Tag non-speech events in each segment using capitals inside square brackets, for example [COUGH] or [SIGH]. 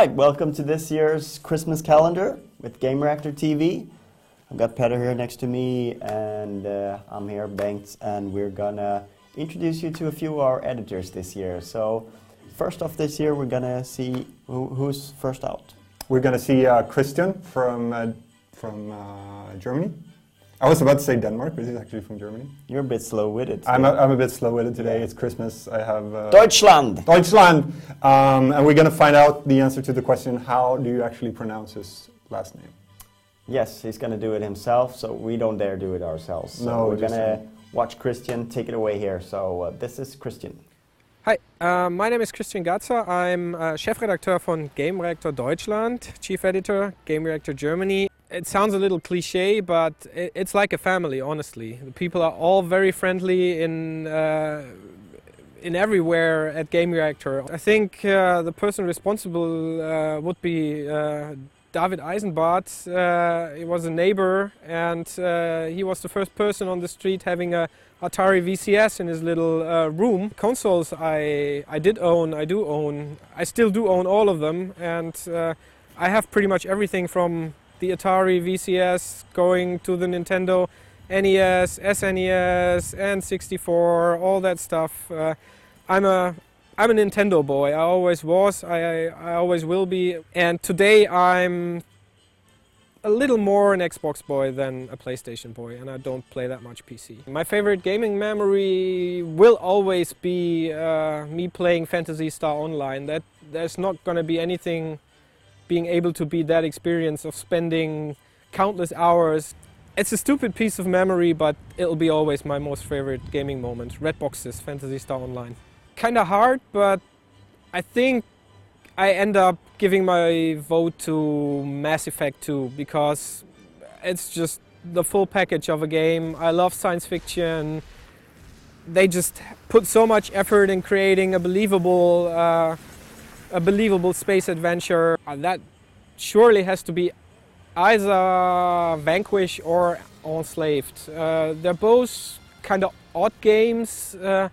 right, welcome to this year's Christmas calendar with Gamereactor TV. I've got Peter here next to me, and uh, I'm here, Bengt, and we're gonna introduce you to a few of our editors this year. So, first off, this year we're gonna see who, who's first out. We're to see uh, Christian from uh, from uh, Germany. I was about to say Denmark, but he's actually from Germany. You're a bit slow-witted. I'm a, today. I'm a bit slow-witted today. Yeah. It's Christmas. I have uh, Deutschland. Deutschland, um, and we're going to find out the answer to the question: How do you actually pronounce his last name? Yes, he's gonna do it himself, so we don't dare do it ourselves. So No, we're gonna him. watch Christian take it away here. So uh, this is Christian. Hi, uh, my name is Christian Gaca. I'm uh, Chefredakteur von Gamereactor Deutschland, Chief Editor, Gamereactor Germany. It sounds a little cliche, but it's like a family, honestly. The people are all very friendly in, uh, in everywhere at Gamereactor. I think uh, the person responsible uh, would be uh, David Eisenbart. Uh, he was a neighbor, and uh, he was the first person on the street having a Atari VCS in his little room. Consoles I, I did own, I do own, I still do own all of them, and I have pretty much everything from the Atari VCS going to the Nintendo NES, SNES, N64, all that stuff. Uh, I'm a I'm a Nintendo boy. I always was. I, I, I always will be. And today I'm a little more an Xbox boy than a PlayStation boy, and I don't play that much PC. My favorite gaming memory will always be uh, me playing Phantasy Star Online. That there's not going to be anything being able to be that experience of spending countless hours. It's a stupid piece of memory, but it'll be always my most favorite gaming moment. Red Boxes, Phantasy Star Online. Kind of hard, but I think I end up giving my vote to Mass Effect 2 because it's just the full package of a game. I love science fiction. They just put so much effort in creating a believable, uh, a believable space adventure. Uh, that surely has to be either Vanquish or Enslaved. Uh, they're both kind of odd games. Uh,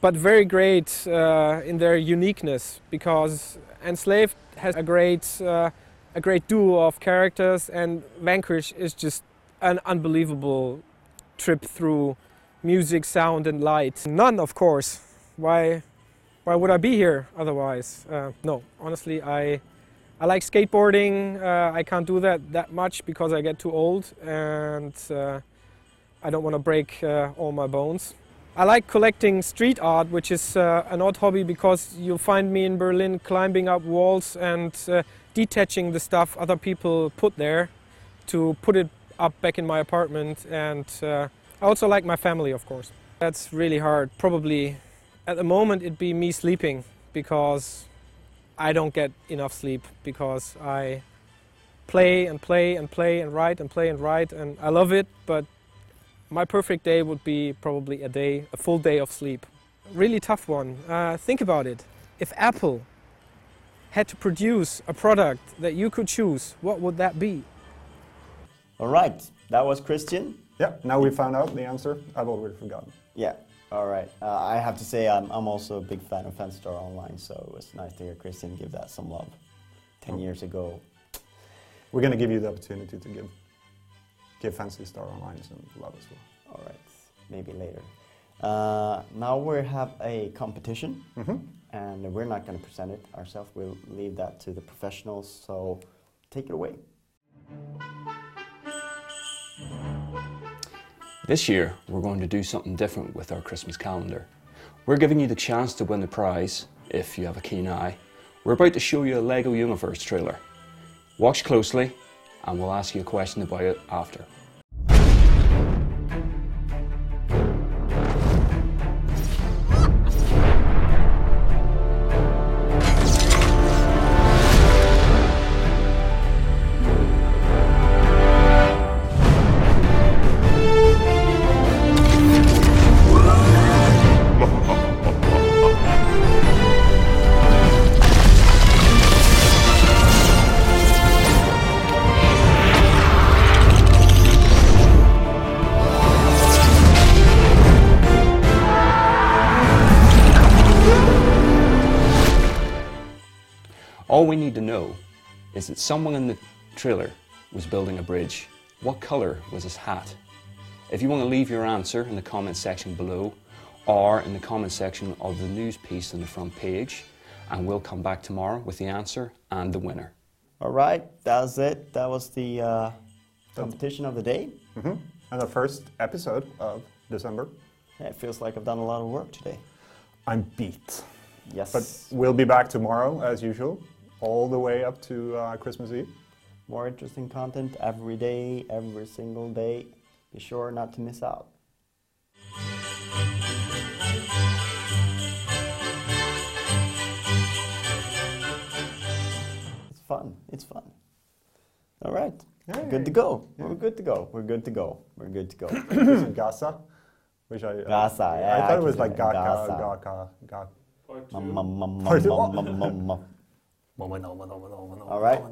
but very great uh, in their uniqueness because Enslaved has a great, uh, a great duo of characters, and Vanquish is just an unbelievable trip through music, sound, and light. None, of course. Why, why would I be here otherwise? Uh, no, honestly, I, I like skateboarding. Uh, I can't do that that much because I get too old, and uh, I don't want to break uh, all my bones. I like collecting street art, which is uh, an odd hobby because you'll find me in Berlin climbing up walls and uh, detaching the stuff other people put there to put it up back in my apartment. And I also like my family, of course. That's really hard. Probably at the moment it'd be me sleeping because I don't get enough sleep because I play and play and play and write and play and write and I love it, but my perfect day would be probably a day, a full day of sleep. Really tough one. Uh, think about it. If Apple had to produce a product that you could choose, what would that be? All right, that was Christian. Yeah. Now we found out the answer. I've already forgotten. Yeah. All right. Uh, I have to say I'm, I'm also a big fan of Phantasy Star Online, so it was nice to hear Christian give that some love. Ten Oh. years ago. We're going to give you the opportunity to give give Phantasy Star Online some love as well. All right. Maybe later. Uh, now we have a competition, hmm and we're not going to present it ourselves. We'll leave that to the professionals. So take it away. This year, we're going to do something different with our Christmas calendar. We're giving you the chance to win the prize if you have a keen eye. We're about to show you a LEGO Universe trailer. Watch closely, and we'll ask you a question about it after. All we need to know is that someone in the trailer was building a bridge. What colour was his hat? If you want to leave your answer in the comment section below or in the comment section of the news piece on the front page, and we'll come back tomorrow with the answer and the winner. All right, that was it. That was the uh, competition of the day. hmm And the first episode of December. Yeah, it feels like I've done a lot of work today. I'm beat. Yes. But we'll be back tomorrow as usual, all the way up to uh, Christmas Eve. More interesting content every day, every single day. Be sure not to miss out. It's fun. It's fun. All right. We're good to go. We're good to go. We're good to go. We're good to go. [CLEARS THROAT] Is Gaza? Which I, Gaza, I, yeah, I I thought it was like it. Gaka, Gaza. Gaka, Gaka. Part two. All right.